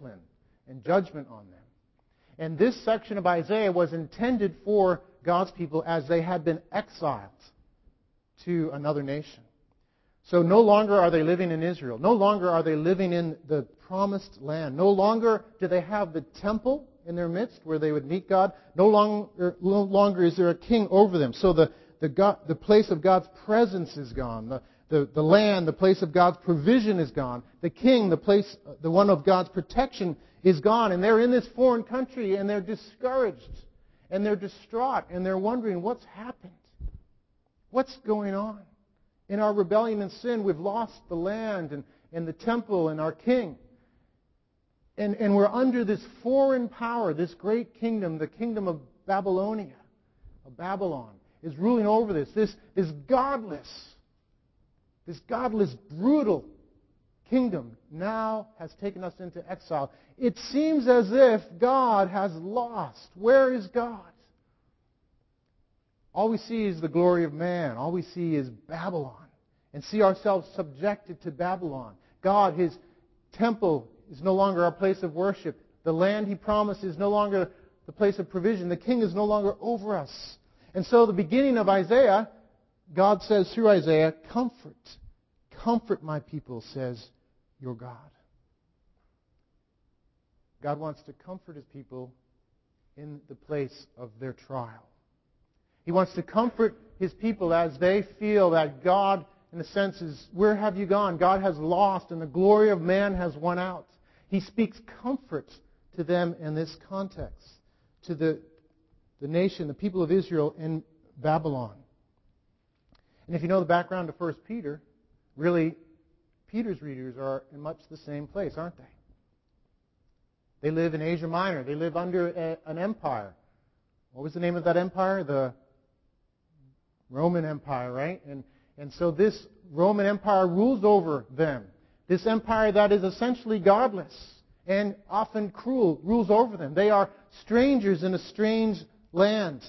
discipline and judgment on them. And this section of Isaiah was intended for God's people as they had been exiled to another nation. So no longer are they living in Israel. No longer are they living in the promised land. No longer do they have the temple in their midst where they would meet God. No longer, no longer is there a king over them. So the, the, God, the place of God's presence is gone. The, the, the land, the place of God's provision is gone. The king, the place, the one of God's protection is gone. And they're in this foreign country and they're discouraged and they're distraught and they're wondering what's happened. What's going on? In our rebellion and sin, we've lost the land and, and the temple and our king. And, and we're under this foreign power, this great kingdom, the kingdom of Babylonia, of Babylon, is ruling over this. This, this godless, this godless, brutal kingdom now has taken us into exile. It seems as if God has lost. Where is God? All we see is the glory of man. All we see is Babylon. And see ourselves subjected to Babylon. God, His temple, is no longer our place of worship. The land He promised is no longer the place of provision. The king is no longer over us. And so, the beginning of Isaiah, God says through Isaiah, Comfort, comfort my people, says your God. God wants to comfort His people in the place of their trial. He wants to comfort His people as they feel that God, in a sense, is, where have you gone? God has lost and the glory of man has won out. He speaks comfort to them in this context, to the, the nation, the people of Israel in Babylon. And if you know the background of 1 Peter, really, Peter's readers are in much the same place, aren't they? They live in Asia Minor. They live under a, an empire. What was the name of that empire? The Roman Empire, right? And, and so this Roman Empire rules over them. This empire that is essentially godless and often cruel rules over them. They are strangers in a strange land.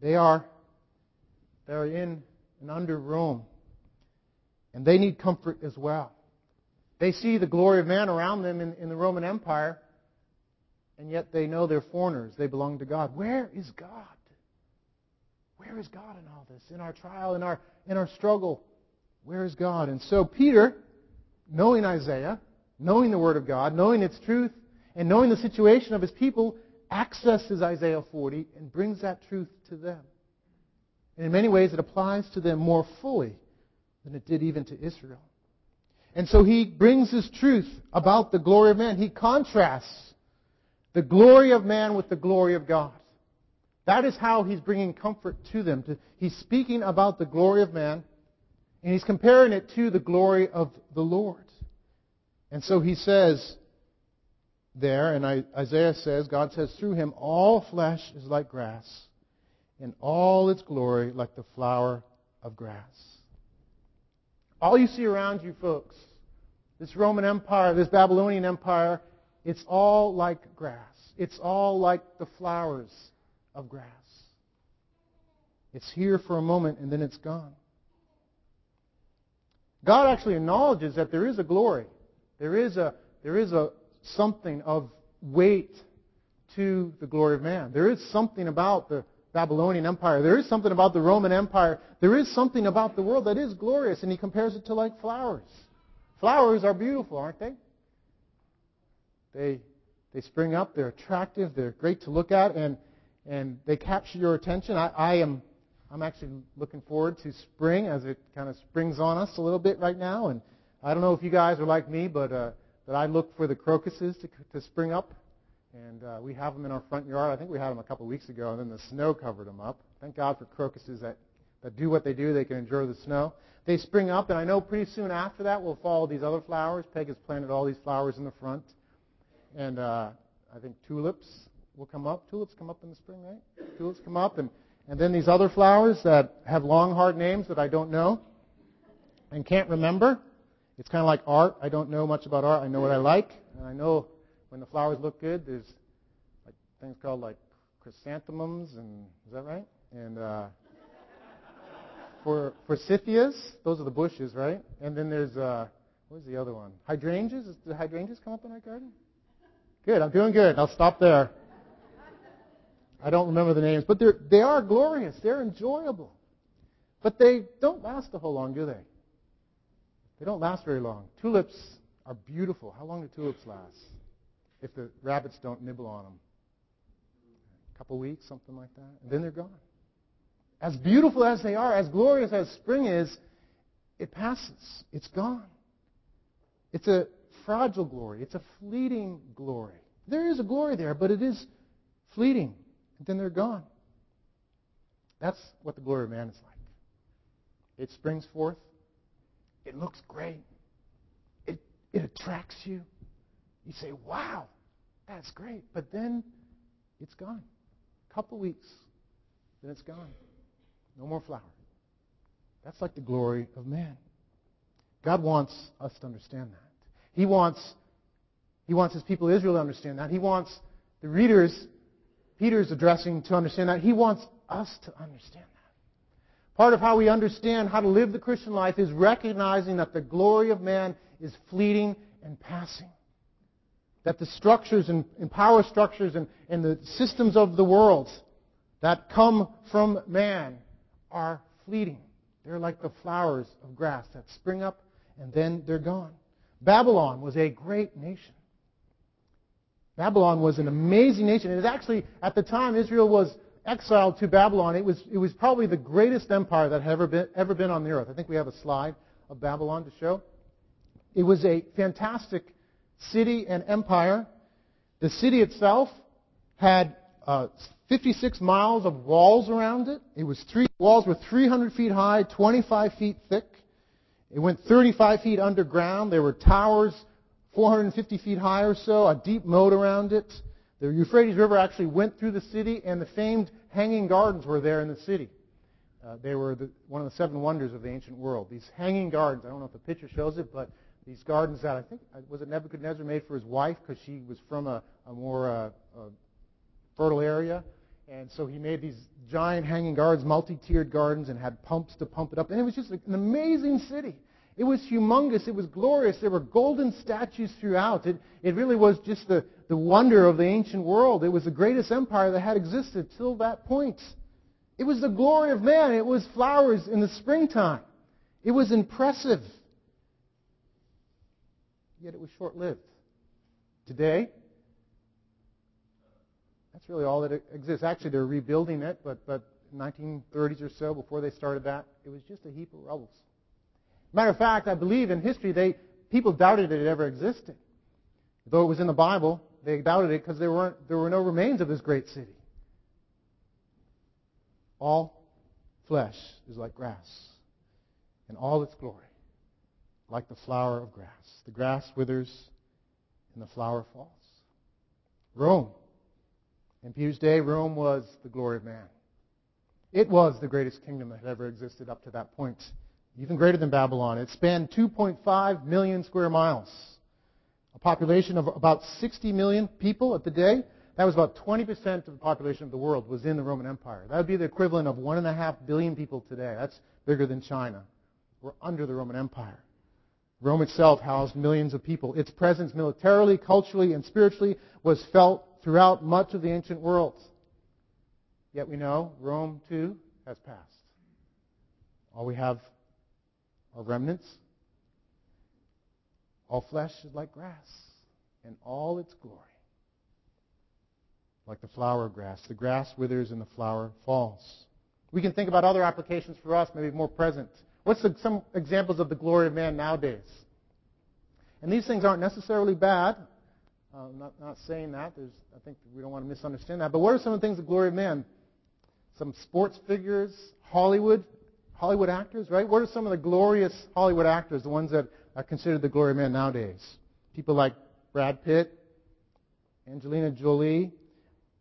They are, they are in and under Rome. And they need comfort as well. They see the glory of man around them in, in the Roman Empire, and yet they know they're foreigners. They belong to God. Where is God? Where is God in all this? In our trial, in our, in our struggle, where is God? And so Peter, knowing Isaiah, knowing the Word of God, knowing its truth, and knowing the situation of his people, accesses Isaiah 40 and brings that truth to them. And in many ways, it applies to them more fully than it did even to Israel. And so he brings this truth about the glory of man. He contrasts the glory of man with the glory of God. That is how he's bringing comfort to them. He's speaking about the glory of man, and he's comparing it to the glory of the Lord. And so he says there, and Isaiah says, God says through him, all flesh is like grass, and all its glory like the flower of grass. All you see around you, folks, this Roman Empire, this Babylonian Empire, it's all like grass. It's all like the flowers of grass. It's here for a moment and then it's gone. God actually acknowledges that there is a glory. There is a, there is a something of weight to the glory of man. There is something about the Babylonian Empire. There is something about the Roman Empire. There is something about the world that is glorious, and he compares it to like flowers. Flowers are beautiful, aren't they? They, they spring up, they're attractive, they're great to look at, and, and they capture your attention. I, I am I'm actually looking forward to spring as it kind of springs on us a little bit right now. And I don't know if you guys are like me, but uh, but I look for the crocuses to, to spring up and uh, we have them in our front yard. I think we had them a couple weeks ago, and then the snow covered them up. Thank God for crocuses that, that do what they do. They can enjoy the snow. They spring up, and I know pretty soon after that we'll follow these other flowers. Peg has planted all these flowers in the front. And uh, I think tulips will come up. Tulips come up in the spring, right? Tulips come up, and, and then these other flowers that have long, hard names that I don't know and can't remember. It's kind of like art. I don't know much about art. I know what I like, and I know when the flowers look good, there's like things called like chrysanthemums, and is that right? And uh, for forsythias, those are the bushes, right? And then there's uh, the other one? Hydrangeas? Do hydrangeas come up in our garden? Good. I'm doing good. I'll stop there. I don't remember the names, but they're, they are glorious. They're enjoyable. But they don't last a whole long, do they? They don't last very long. Tulips are beautiful. How long do tulips last? If the rabbits don't nibble on them. A couple weeks, something like that. And then they're gone. As beautiful as they are, as glorious as spring is, it passes. It's gone. It's a fragile glory. It's a fleeting glory. There is a glory there, but it is fleeting. And then they're gone. That's what the glory of man is like. It springs forth. It looks great. It, it attracts you. You say, wow, that's great. But then it's gone. A couple weeks, then it's gone. No more flower. That's like the glory of man. God wants us to understand that. He wants, he wants his people Israel to understand that. He wants the readers Peter's addressing to understand that. He wants us to understand that. Part of how we understand how to live the Christian life is recognizing that the glory of man is fleeting and passing. That the structures and, and power structures and, and the systems of the world that come from man are fleeting. They're like the flowers of grass that spring up and then they're gone. Babylon was a great nation. Babylon was an amazing nation. It was actually, at the time Israel was exiled to Babylon, it was, it was probably the greatest empire that had ever been, ever been on the earth. I think we have a slide of Babylon to show. It was a fantastic city and empire. The city itself had uh, 56 miles of walls around it. It was three walls were 300 feet high, 25 feet thick. It went 35 feet underground. There were towers 450 feet high or so, a deep moat around it. The Euphrates River actually went through the city, and the famed hanging gardens were there in the city. Uh, they were the, one of the seven wonders of the ancient world. These hanging gardens, I don't know if the picture shows it, but these gardens that I think, uh, was it Nebuchadnezzar made for his wife because she was from a, a more uh, fertile area? And so he made these giant hanging gardens, multi-tiered gardens, and had pumps to pump it up. And it was just an amazing city. It was humongous. It was glorious. There were golden statues throughout. It, it really was just the, the wonder of the ancient world. It was the greatest empire that had existed till that point. It was the glory of man. It was flowers in the springtime. It was impressive. Yet it was short lived. Today, that's really all that exists. Actually, they're rebuilding it, but, but 1930s or so, before they started that, it was just a heap of rubble. Matter of fact, I believe in history, they, people doubted it ever existed. Though it was in the Bible, they doubted it because there, weren't, there were no remains of this great city. All flesh is like grass, and all its glory like the flower of grass. The grass withers, and the flower falls. Rome. In Peter's day, Rome was the glory of man. It was the greatest kingdom that had ever existed up to that point even greater than Babylon. It spanned 2.5 million square miles. A population of about 60 million people at the day. That was about 20% of the population of the world was in the Roman Empire. That would be the equivalent of 1.5 billion people today. That's bigger than China. We're under the Roman Empire. Rome itself housed millions of people. Its presence militarily, culturally, and spiritually was felt throughout much of the ancient world. Yet we know Rome, too, has passed. All we have are remnants. All flesh is like grass, and all its glory. Like the flower of grass. The grass withers and the flower falls. We can think about other applications for us, maybe more present. What's the, some examples of the glory of man nowadays? And these things aren't necessarily bad. Uh, I'm not, not saying that. There's, I think we don't want to misunderstand that. But what are some of the things of glory of man? Some sports figures, Hollywood, Hollywood actors, right? What are some of the glorious Hollywood actors, the ones that are considered the glory of man nowadays? People like Brad Pitt, Angelina Jolie,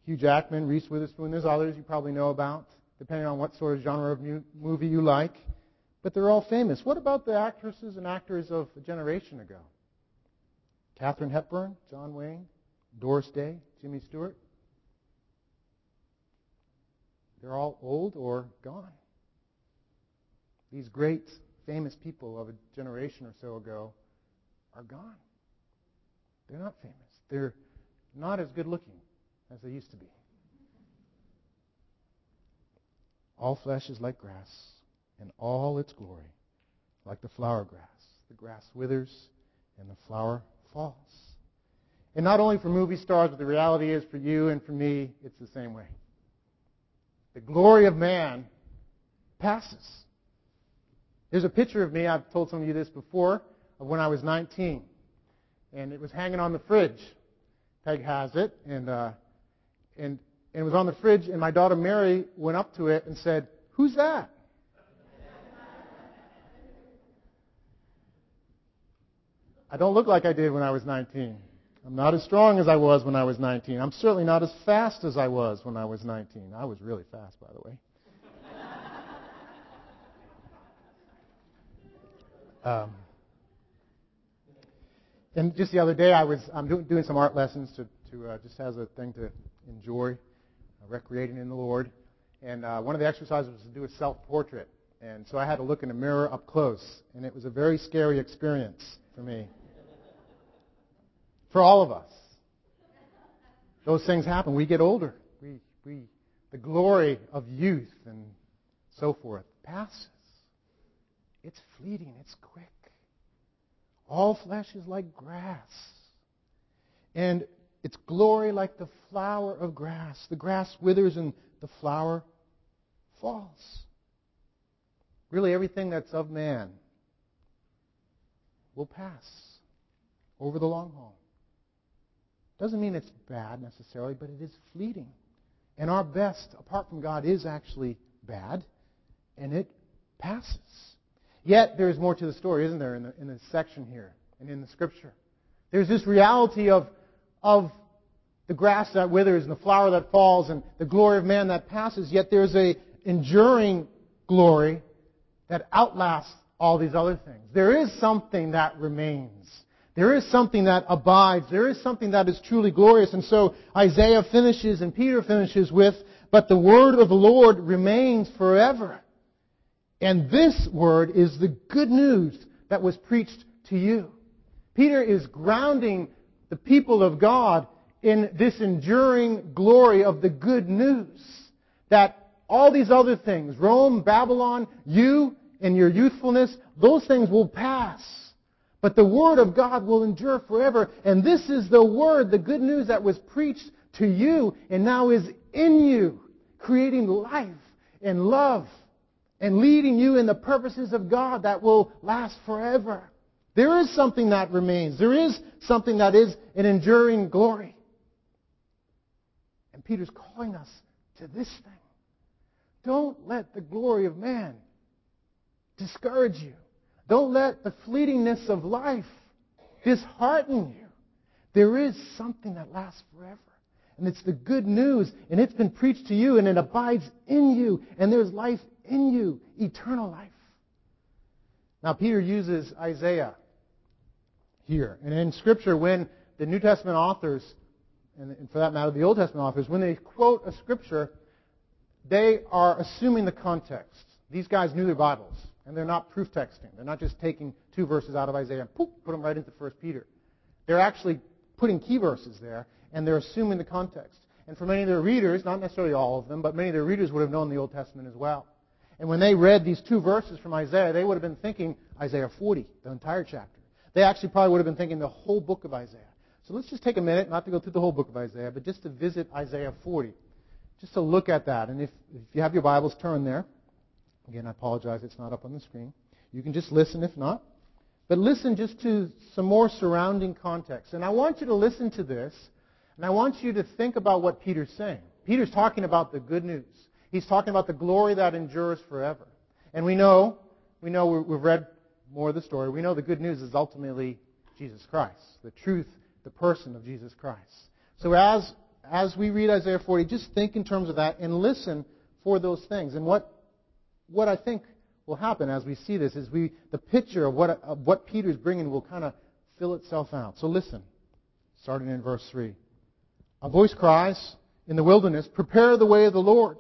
Hugh Jackman, Reese Witherspoon. There's others you probably know about, depending on what sort of genre of movie you like. But they're all famous. What about the actresses and actors of a generation ago? Katharine Hepburn, John Wayne, Doris Day, Jimmy Stewart. They're all old or gone. These great, famous people of a generation or so ago are gone. They're not famous. They're not as good looking as they used to be. All flesh is like grass, and all its glory like the flower grass. The grass withers, and the flower falls. And not only for movie stars, but the reality is for you and for me, it's the same way. The glory of man passes. There's a picture of me, I've told some of you this before, of when I was 19. And it was hanging on the fridge. Peg has it. And, uh, and, and it was on the fridge, and my daughter Mary went up to it and said, Who's that? I don't look like I did when I was 19. I'm not as strong as I was when I was 19. I'm certainly not as fast as I was when I was 19. I was really fast, by the way. Um, and just the other day, I was I'm doing, doing some art lessons to, to uh, just as a thing to enjoy, uh, recreating in the Lord. And uh, one of the exercises was to do a self-portrait. And so I had to look in a mirror up close, and it was a very scary experience for me. For all of us. Those things happen. We get older. We, we, the glory of youth and so forth passes. It's fleeting. It's quick. All flesh is like grass. And its glory like the flower of grass. The grass withers and the flower falls. Really, everything that's of man will pass over the long haul. Doesn't mean it's bad necessarily, but it is fleeting. And our best, apart from God, is actually bad, and it passes. Yet there is more to the story, isn't there, in the, in the section here and in the scripture? There's this reality of, of the grass that withers and the flower that falls and the glory of man that passes, yet there's a enduring glory that outlasts all these other things. There is something that remains. There is something that abides. There is something that is truly glorious. And so Isaiah finishes and Peter finishes with, but the word of the Lord remains forever. And this word is the good news that was preached to you. Peter is grounding the people of God in this enduring glory of the good news. That all these other things, Rome, Babylon, you and your youthfulness, those things will pass. But the Word of God will endure forever. And this is the Word, the good news that was preached to you and now is in you, creating life and love and leading you in the purposes of God that will last forever. There is something that remains. There is something that is an enduring glory. And Peter's calling us to this thing. Don't let the glory of man discourage you. Don't let the fleetingness of life dishearten you. There is something that lasts forever. And it's the good news, and it's been preached to you, and it abides in you, and there's life in you, eternal life. Now, Peter uses Isaiah here. And in Scripture, when the New Testament authors, and for that matter, the Old Testament authors, when they quote a Scripture, they are assuming the context. These guys knew their Bibles. And they're not proof texting. They're not just taking two verses out of Isaiah and poof, put them right into 1 Peter. They're actually putting key verses there, and they're assuming the context. And for many of their readers, not necessarily all of them, but many of their readers would have known the Old Testament as well. And when they read these two verses from Isaiah, they would have been thinking Isaiah 40, the entire chapter. They actually probably would have been thinking the whole book of Isaiah. So let's just take a minute, not to go through the whole book of Isaiah, but just to visit Isaiah 40. Just to look at that. And if, if you have your Bibles, turn there. Again, I apologize, it's not up on the screen. You can just listen if not. But listen just to some more surrounding context. And I want you to listen to this, and I want you to think about what Peter's saying. Peter's talking about the good news. He's talking about the glory that endures forever. And we know, we know we've read more of the story. We know the good news is ultimately Jesus Christ, the truth, the person of Jesus Christ. So as as we read Isaiah 40, just think in terms of that and listen for those things. And what what I think will happen as we see this is we, the picture of what, of what Peter's bringing will kind of fill itself out. So listen, starting in verse 3. A voice cries in the wilderness, Prepare the way of the Lord.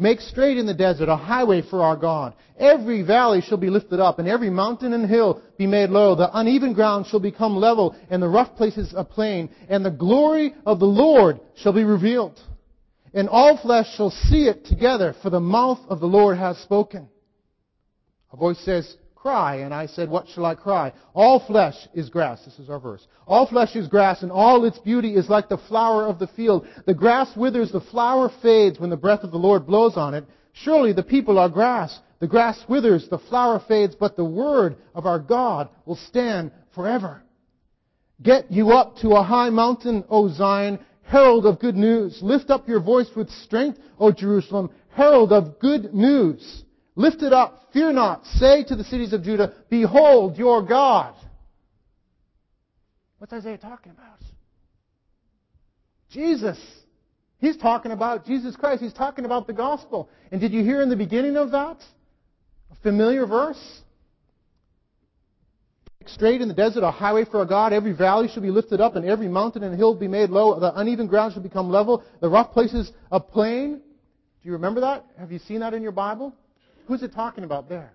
Make straight in the desert a highway for our God. Every valley shall be lifted up, and every mountain and hill be made low. The uneven ground shall become level, and the rough places a plain. And the glory of the Lord shall be revealed. And all flesh shall see it together, for the mouth of the Lord has spoken. A voice says, cry. And I said, what shall I cry? All flesh is grass. This is our verse. All flesh is grass, and all its beauty is like the flower of the field. The grass withers, the flower fades when the breath of the Lord blows on it. Surely the people are grass. The grass withers, the flower fades, but the word of our God will stand forever. Get you up to a high mountain, O Zion, herald of good news. Lift up your voice with strength, O Jerusalem, herald of good news. Lift it up, fear not. Say to the cities of Judah, Behold your God. What's Isaiah talking about? Jesus. He's talking about Jesus Christ. He's talking about the gospel. And did you hear in the beginning of that? A familiar verse? Straight in the desert, a highway for our God. Every valley shall be lifted up, and every mountain and hill be made low. The uneven ground shall become level. The rough places a plain. Do you remember that? Have you seen that in your Bible? Who's it talking about there?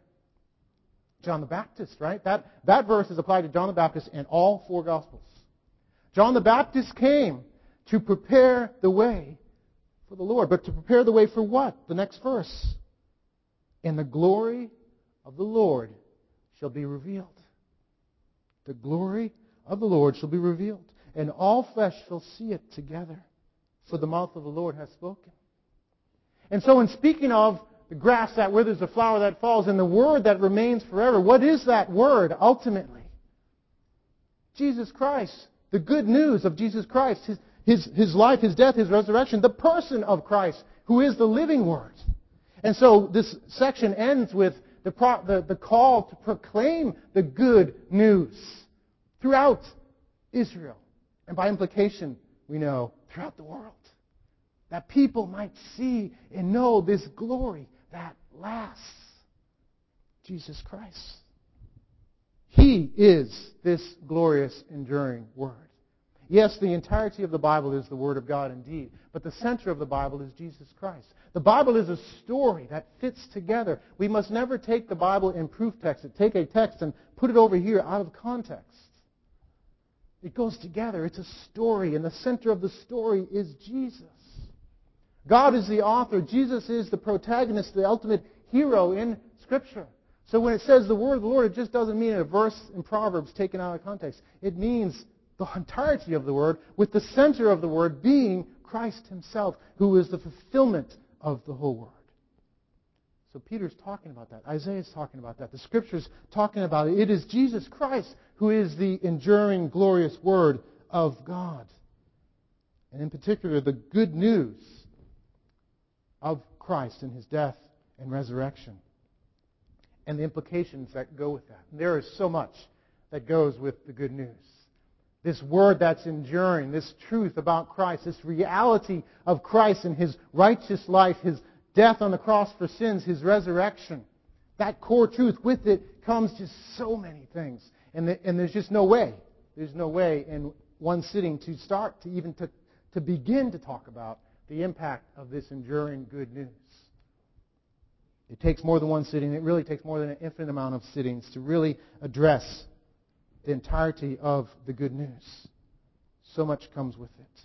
John the Baptist, right? That, that verse is applied to John the Baptist in all four Gospels. John the Baptist came to prepare the way for the Lord. But to prepare the way for what? The next verse. And the glory of the Lord shall be revealed. The glory of the Lord shall be revealed. And all flesh shall see it together. For the mouth of the Lord has spoken. And so in speaking of the grass that withers, the flower that falls, and the word that remains forever. What is that word ultimately? Jesus Christ. The good news of Jesus Christ. His, his, his life, His death, His resurrection. The person of Christ, who is the living word. And so this section ends with the, the, the call to proclaim the good news throughout Israel. And by implication, we know, throughout the world that people might see and know this glory that lasts. Jesus Christ. He is this glorious, enduring Word. Yes, the entirety of the Bible is the Word of God indeed, but the center of the Bible is Jesus Christ. The Bible is a story that fits together. We must never take the Bible in proof text, take a text and put it over here out of context. It goes together. It's a story, and the center of the story is Jesus. God is the author. Jesus is the protagonist, the ultimate hero in Scripture. So when it says the word of the Lord, it just doesn't mean a verse in Proverbs taken out of context. It means the entirety of the word, with the center of the word being Christ himself, who is the fulfillment of the whole word. So Peter's talking about that. Isaiah's talking about that. The scripture's talking about it. It is Jesus Christ who is the enduring, glorious word of God. And in particular, the good news of Christ and his death and resurrection and the implications that go with that. And there is so much that goes with the good news. This word that's enduring, this truth about Christ, this reality of Christ and his righteous life, his death on the cross for sins, his resurrection. That core truth with it comes just so many things. And, the, and there's just no way. There's no way in one sitting to start to even to, to begin to talk about the impact of this enduring good news. It takes more than one sitting. It really takes more than an infinite amount of sittings to really address the entirety of the good news. So much comes with it.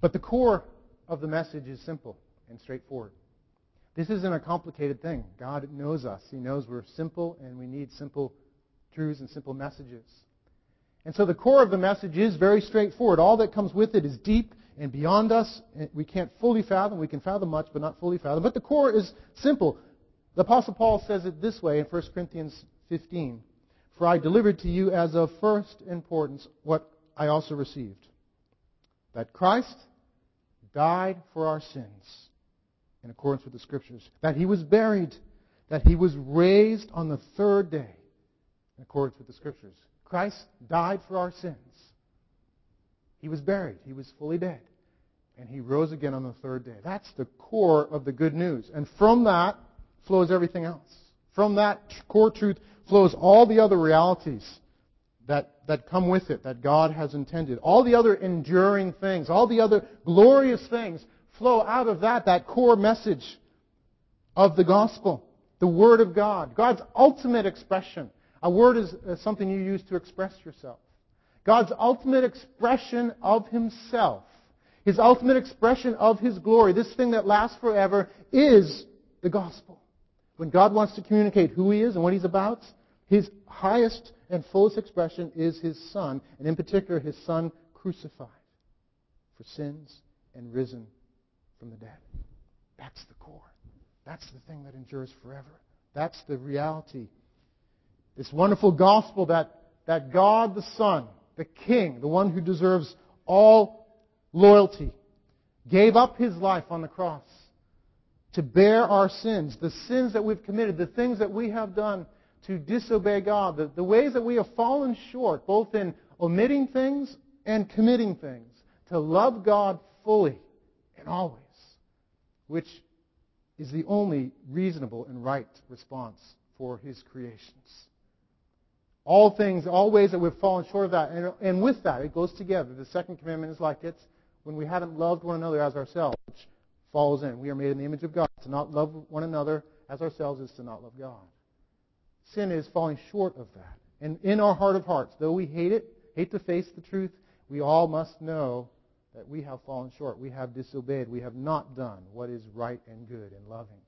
But the core of the message is simple and straightforward. This isn't a complicated thing. God knows us. He knows we're simple and we need simple truths and simple messages. And so the core of the message is very straightforward. All that comes with it is deep and beyond us. We can't fully fathom. We can fathom much, but not fully fathom. But the core is simple. The Apostle Paul says it this way in 1 Corinthians 15 For I delivered to you as of first importance what I also received that Christ died for our sins in accordance with the Scriptures, that he was buried, that he was raised on the third day in accordance with the Scriptures. Christ died for our sins. He was buried. He was fully dead. And he rose again on the third day. That's the core of the good news. And from that flows everything else. From that core truth flows all the other realities that, that come with it, that God has intended. All the other enduring things, all the other glorious things flow out of that, that core message of the gospel, the Word of God, God's ultimate expression. A word is something you use to express yourself. God's ultimate expression of Himself, His ultimate expression of His glory, this thing that lasts forever, is the gospel. When God wants to communicate who He is and what He's about, His highest and fullest expression is His Son, and in particular, His Son crucified for sins and risen from the dead. That's the core. That's the thing that endures forever. That's the reality. This wonderful gospel that, that God the Son, the King, the one who deserves all loyalty, gave up his life on the cross to bear our sins, the sins that we've committed, the things that we have done to disobey God, the, the ways that we have fallen short, both in omitting things and committing things, to love God fully and always, which is the only reasonable and right response for His creations. All things, all ways that we've fallen short of that. And, and with that, it goes together. The second commandment is like it when we haven't loved one another as ourselves, which falls in. We are made in the image of God. To not love one another as ourselves is to not love God. Sin is falling short of that. And in our heart of hearts, though we hate it, hate to face the truth, we all must know that we have fallen short. We have disobeyed. We have not done what is right and good and loving.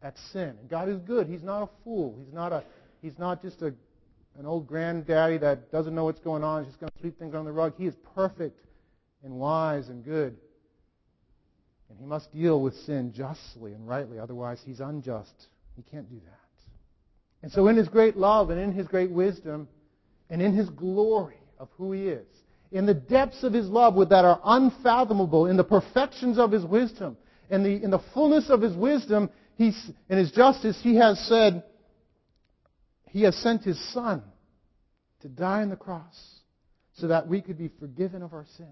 That's sin. And God is good. He's not a fool. He's not a He's not just a an old granddaddy that doesn't know what's going on, just going to sweep things on the rug. He is perfect and wise and good. And he must deal with sin justly and rightly, otherwise he's unjust. He can't do that. And so in his great love and in his great wisdom and in his glory of who he is, in the depths of his love that are unfathomable, in the perfections of his wisdom, in the, in the fullness of his wisdom, he's, in his justice, he has said, he has sent his son to die on the cross so that we could be forgiven of our sins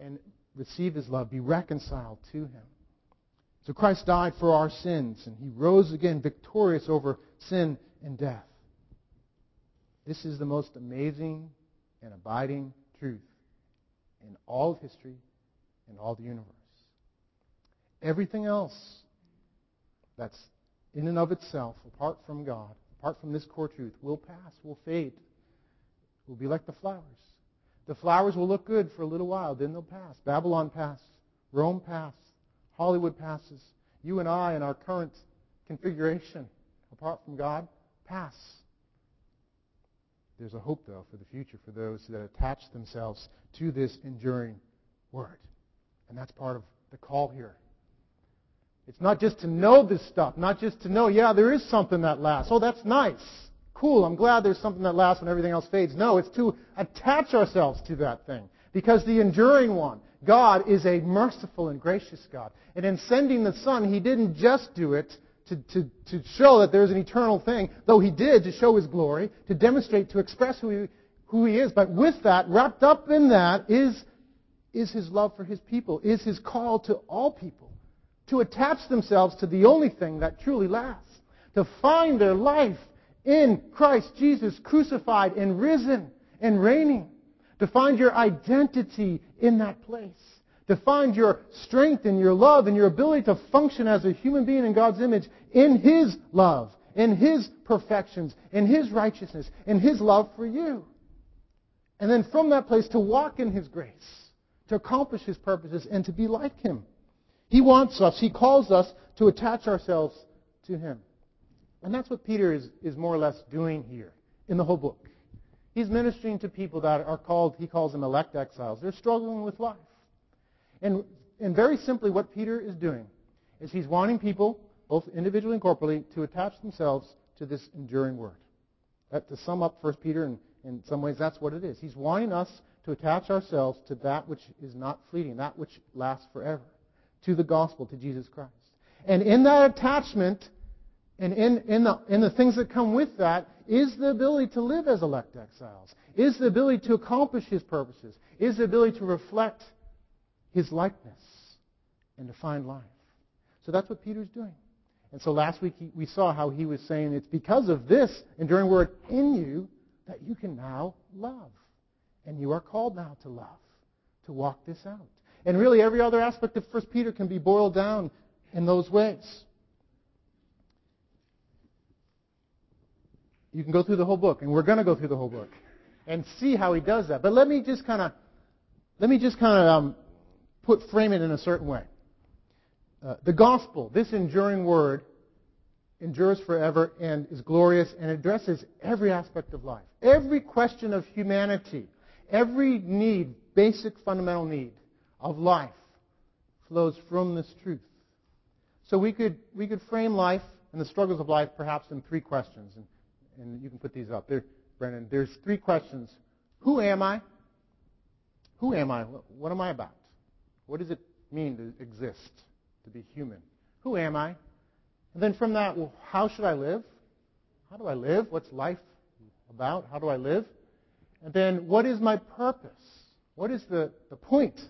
and receive his love, be reconciled to him. So Christ died for our sins, and he rose again victorious over sin and death. This is the most amazing and abiding truth in all of history and all the universe. Everything else that's in and of itself, apart from God, apart from this core truth, will pass, will fade, will be like the flowers. The flowers will look good for a little while, then they'll pass. Babylon passed. Rome passed. Hollywood passes. You and I, in our current configuration, apart from God, pass. There's a hope, though, for the future for those that attach themselves to this enduring word. And that's part of the call here. It's not just to know this stuff, not just to know, yeah, there is something that lasts. Oh, that's nice. Cool, I'm glad there's something that lasts when everything else fades. No, it's to attach ourselves to that thing. Because the enduring one, God, is a merciful and gracious God. And in sending the Son, He didn't just do it to, to, to show that there's an eternal thing, though he did to show his glory, to demonstrate, to express who he, who he is. But with that, wrapped up in that, is, is his love for his people, is his call to all people to attach themselves to the only thing that truly lasts, to find their life in Christ Jesus crucified and risen and reigning, to find your identity in that place to find your strength and your love and your ability to function as a human being in God's image in His love, in His perfections, in His righteousness, in His love for you. And then from that place to walk in His grace, to accomplish His purposes, and to be like Him. He wants us, He calls us to attach ourselves to Him. And that's what Peter is, is more or less doing here in the whole book. He's ministering to people that are called, he calls them elect exiles. They're struggling with life. And, and very simply, what Peter is doing is he's wanting people, both individually and corporately, to attach themselves to this enduring word. That, to sum up 1 Peter, in, in some ways, that's what it is. He's wanting us to attach ourselves to that which is not fleeting, that which lasts forever, to the gospel, to Jesus Christ. And in that attachment, and in, in, the, in the things that come with that, is the ability to live as elect exiles, is the ability to accomplish his purposes, is the ability to reflect his likeness and to find life. So that's what Peter's doing. And so last week he, we saw how he was saying it's because of this enduring word in you that you can now love. And you are called now to love, to walk this out. And really, every other aspect of 1 Peter can be boiled down in those ways. You can go through the whole book, and we're going to go through the whole book and see how he does that. But let me just kind of let me just kind of um, put frame it in a certain way. Uh, the gospel, this enduring word, endures forever and is glorious and addresses every aspect of life, every question of humanity, every need, basic fundamental need of life flows from this truth. So we could we could frame life and the struggles of life perhaps in three questions, and, and you can put these up there, Brennan. There's three questions: Who am I? Who am I? What am I about? What does it mean to exist, to be human? Who am I? And then from that, well, how should I live? How do I live? What's life about? How do I live? And then, what is my purpose? What is the, the point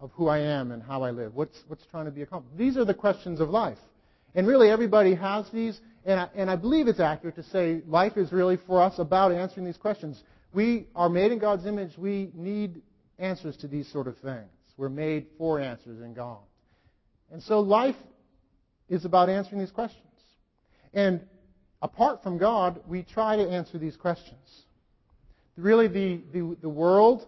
of who I am and how I live? What's, what's trying to be accomplished? These are the questions of life. And really, everybody has these. And I, and I believe it's accurate to say life is really for us about answering these questions. We are made in God's image. We need answers to these sort of things. We're made for answers in God. And so life is about answering these questions. And apart from God, we try to answer these questions. Really, the, the, the world,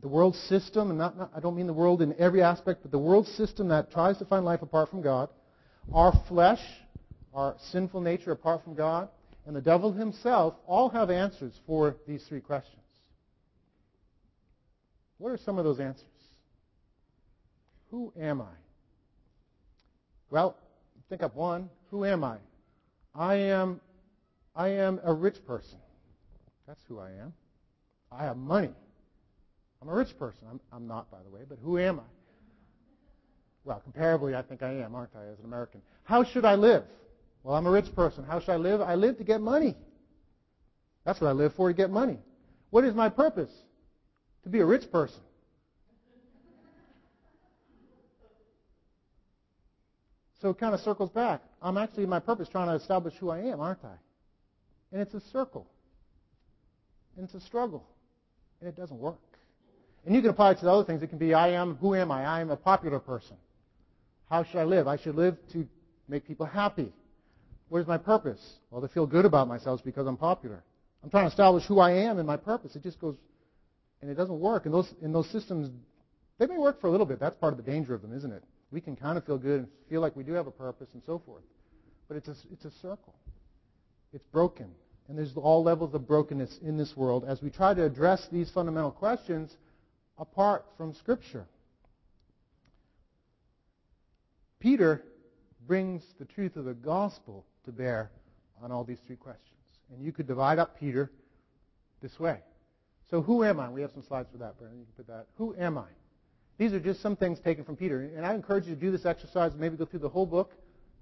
the world system, and not, not, I don't mean the world in every aspect, but the world system that tries to find life apart from God, our flesh, our sinful nature apart from God, and the devil himself all have answers for these three questions. What are some of those answers? Who am I? Well, think up one. Who am I? I am I am a rich person. That's who I am. I have money. I'm a rich person. I'm, I'm not, by the way, but who am I? Well, comparably, I think I am, aren't I, as an American? How should I live? Well, I'm a rich person. How should I live? I live to get money. That's what I live for, to get money. What is my purpose? to be a rich person. So it kind of circles back. I'm actually, my purpose, trying to establish who I am, aren't I? And it's a circle. And it's a struggle. And it doesn't work. And you can apply it to other things. It can be, I am, who am I? I am a popular person. How should I live? I should live to make people happy. Where's my purpose? Well, to feel good about myself because I'm popular. I'm trying to establish who I am and my purpose. It just goes and it doesn't work. And those, and those systems, they may work for a little bit. That's part of the danger of them, isn't it? We can kind of feel good and feel like we do have a purpose and so forth. But it's a, it's a circle. It's broken. And there's all levels of brokenness in this world as we try to address these fundamental questions apart from Scripture. Peter brings the truth of the gospel to bear on all these three questions. And you could divide up Peter this way. So who am I? We have some slides for that, Brandon. You can put that. Who am I? These are just some things taken from Peter. And I encourage you to do this exercise, maybe go through the whole book.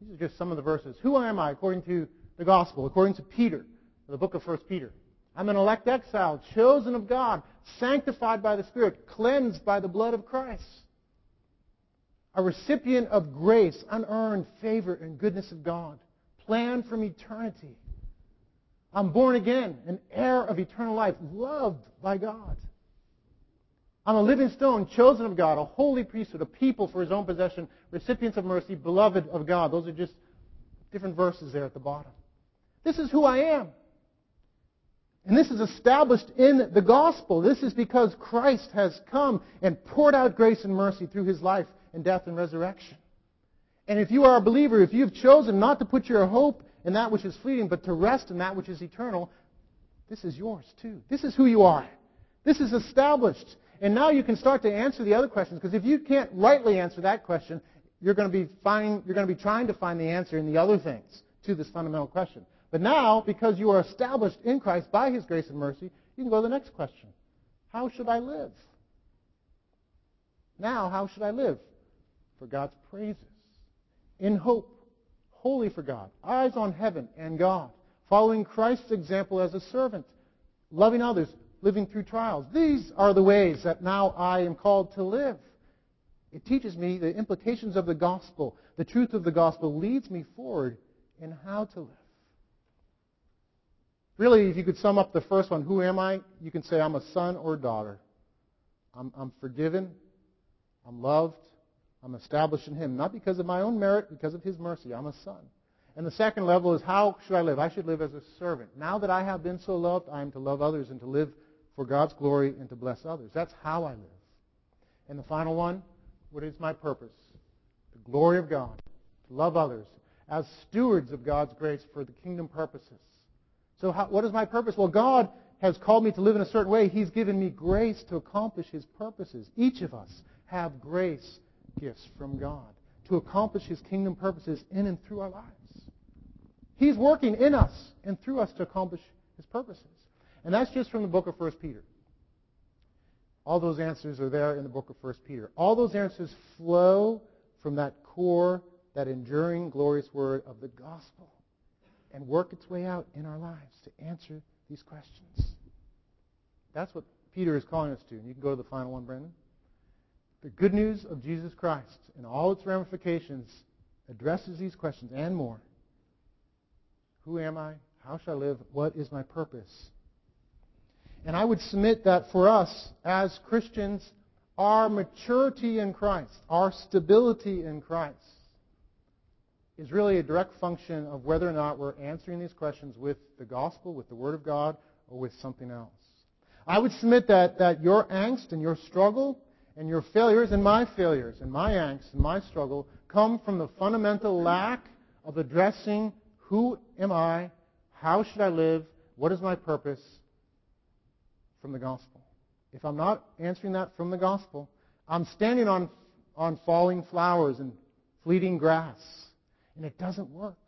These are just some of the verses. Who am I according to the gospel, according to Peter, the book of 1 Peter? I'm an elect exile, chosen of God, sanctified by the Spirit, cleansed by the blood of Christ. A recipient of grace, unearned favor and goodness of God, planned from eternity I'm born again, an heir of eternal life, loved by God. I'm a living stone, chosen of God, a holy priesthood, a people for his own possession, recipients of mercy, beloved of God. Those are just different verses there at the bottom. This is who I am. And this is established in the gospel. This is because Christ has come and poured out grace and mercy through his life and death and resurrection. And if you are a believer, if you've chosen not to put your hope in that which is fleeting, but to rest in that which is eternal, this is yours too. This is who you are. This is established. And now you can start to answer the other questions, because if you can't rightly answer that question, you're going to be finding, you're going to be trying to find the answer in the other things to this fundamental question. But now, because you are established in Christ by His grace and mercy, you can go to the next question. How should I live? Now, how should I live? For God's praises. In hope holy for God, eyes on heaven and God, following Christ's example as a servant, loving others, living through trials. These are the ways that now I am called to live. It teaches me the implications of the gospel. The truth of the gospel leads me forward in how to live. Really, if you could sum up the first one, who am I? You can say I'm a son or daughter. I'm, I'm forgiven. I'm loved. I'm established in Him, not because of my own merit, because of His mercy. I'm a son. And the second level is how should I live? I should live as a servant. Now that I have been so loved, I am to love others and to live for God's glory and to bless others. That's how I live. And the final one, what is my purpose? The glory of God, to love others as stewards of God's grace for the kingdom purposes. So how, what is my purpose? Well, God has called me to live in a certain way. He's given me grace to accomplish His purposes. Each of us have grace gifts from God to accomplish His kingdom purposes in and through our lives. He's working in us and through us to accomplish His purposes. And that's just from the book of 1 Peter. All those answers are there in the book of 1 Peter. All those answers flow from that core, that enduring, glorious word of the gospel and work its way out in our lives to answer these questions. That's what Peter is calling us to. And you can go to the final one, Brendan. The good news of Jesus Christ and all its ramifications addresses these questions and more. Who am I? How shall I live? What is my purpose? And I would submit that for us as Christians, our maturity in Christ, our stability in Christ, is really a direct function of whether or not we're answering these questions with the gospel, with the Word of God, or with something else. I would submit that, that your angst and your struggle and your failures and my failures and my angst and my struggle come from the fundamental lack of addressing who am I, how should I live, what is my purpose from the gospel. If I'm not answering that from the gospel, I'm standing on, on falling flowers and fleeting grass, and it doesn't work.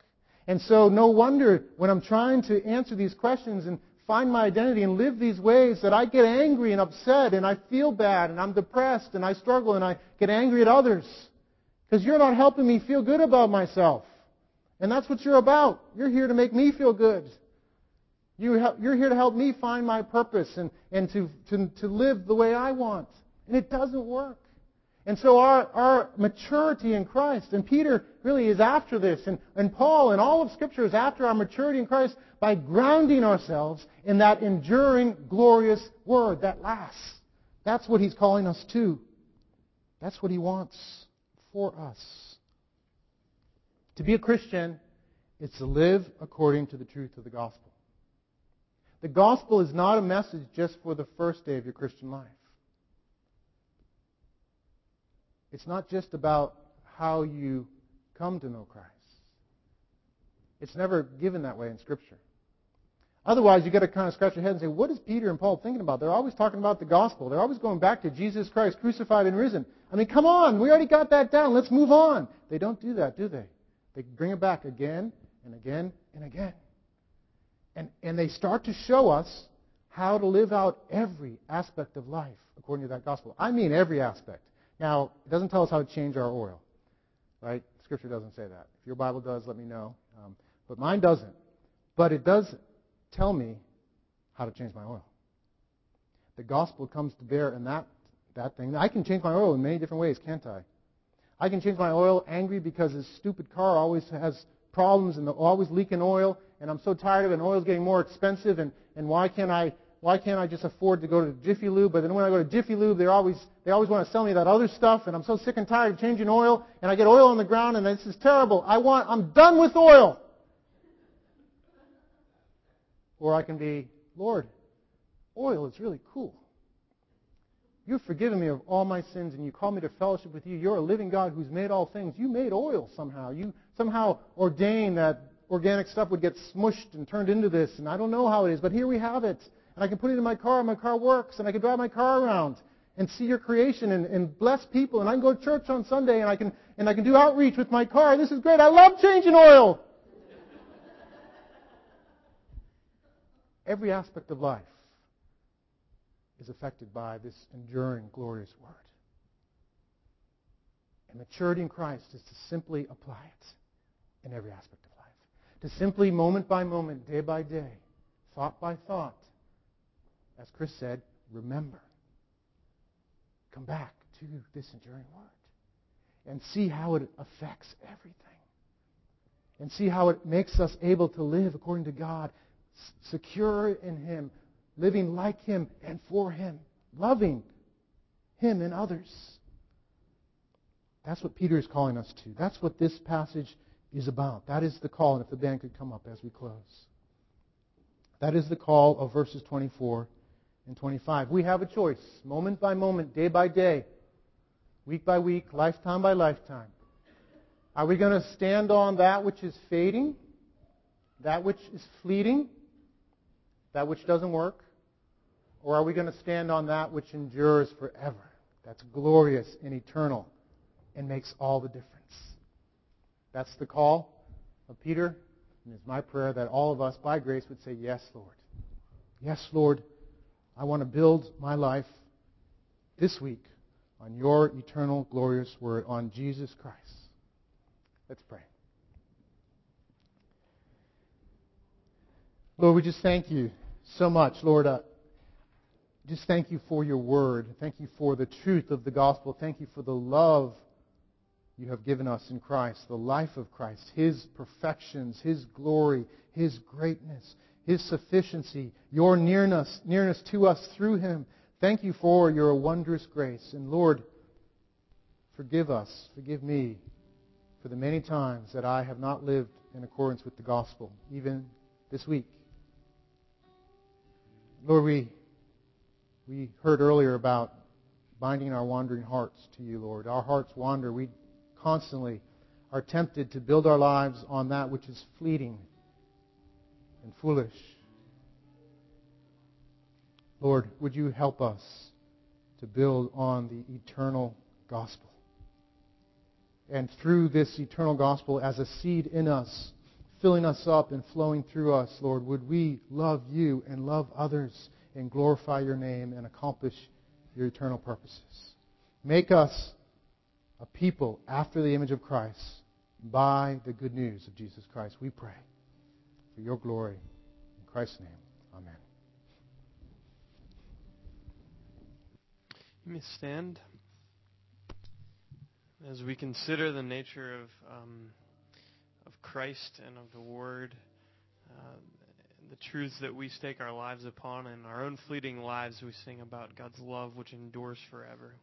And so, no wonder when I'm trying to answer these questions and find my identity and live these ways that I get angry and upset and I feel bad and I'm depressed and I struggle and I get angry at others. Because you're not helping me feel good about myself. And that's what you're about. You're here to make me feel good. You are here to help me find my purpose and, and to, to, to live the way I want. And it doesn't work. And so our, our maturity in Christ, and Peter really is after this, and, and Paul and all of Scripture is after our maturity in Christ by grounding ourselves in that enduring, glorious Word that lasts. That's what he's calling us to. That's what he wants for us. To be a Christian is to live according to the truth of the gospel. The gospel is not a message just for the first day of your Christian life. It's not just about how you come to know Christ. It's never given that way in Scripture. Otherwise, you've got to kind of scratch your head and say, what is Peter and Paul thinking about? They're always talking about the gospel. They're always going back to Jesus Christ crucified and risen. I mean, come on, we already got that down. Let's move on. They don't do that, do they? They bring it back again and again and again. And, and they start to show us how to live out every aspect of life according to that gospel. I mean every aspect. Now, it doesn't tell us how to change our oil, right? Scripture doesn't say that. If your Bible does, let me know. Um, but mine doesn't. But it does tell me how to change my oil. The gospel comes to bear in that, that thing. I can change my oil in many different ways, can't I? I can change my oil angry because this stupid car always has problems and always leaking oil, and I'm so tired of it, and oil's getting more expensive, and, and why can't I why can't I just afford to go to Jiffy Lube? But then when I go to Jiffy Lube, they always they always want to sell me that other stuff, and I'm so sick and tired of changing oil, and I get oil on the ground, and this is terrible. I want I'm done with oil. Or I can be, Lord, oil is really cool. You've forgiven me of all my sins and you call me to fellowship with you. You're a living God who's made all things. You made oil somehow. You somehow ordained that organic stuff would get smushed and turned into this. And I don't know how it is, but here we have it. And I can put it in my car and my car works and I can drive my car around and see your creation and, and bless people. And I can go to church on Sunday and I can, and I can do outreach with my car. This is great. I love changing oil. Every aspect of life is affected by this enduring, glorious Word. And maturity in Christ is to simply apply it in every aspect of life. To simply, moment by moment, day by day, thought by thought, as Chris said, remember. Come back to this enduring Word. And see how it affects everything. And see how it makes us able to live according to God, secure in Him, living like Him and for Him, loving Him and others. That's what Peter is calling us to. That's what this passage is about. That is the call. And if the band could come up as we close. That is the call of verses 24 and 25. We have a choice, moment by moment, day by day, week by week, lifetime by lifetime. Are we going to stand on that which is fading, that which is fleeting, that which doesn't work? Or are we going to stand on that which endures forever, that's glorious and eternal and makes all the difference? That's the call of Peter, and it's my prayer that all of us, by grace, would say, Yes, Lord. Yes, Lord. I want to build my life this week on your eternal, glorious word, on Jesus Christ. Let's pray. Lord, we just thank you so much, Lord. Uh, just thank you for your word. Thank you for the truth of the gospel. Thank you for the love you have given us in Christ, the life of Christ, His perfections, His glory, His greatness, His sufficiency, your nearness, nearness to us through Him. Thank you for your wondrous grace. And Lord, forgive us, forgive me for the many times that I have not lived in accordance with the gospel, even this week. Lord, we, we heard earlier about binding our wandering hearts to you, Lord. Our hearts wander. We constantly are tempted to build our lives on that which is fleeting and foolish. Lord, would you help us to build on the eternal gospel? And through this eternal gospel, as a seed in us, filling us up and flowing through us, Lord, would we love you and love others and glorify your name and accomplish your eternal purposes. Make us a people after the image of Christ by the good news of Jesus Christ. We pray for your glory. In Christ's name, amen. You may stand as we consider the nature of um, of Christ and of the Word, uh, the truths that we stake our lives upon, and our own fleeting lives. We sing about God's love, which endures forever.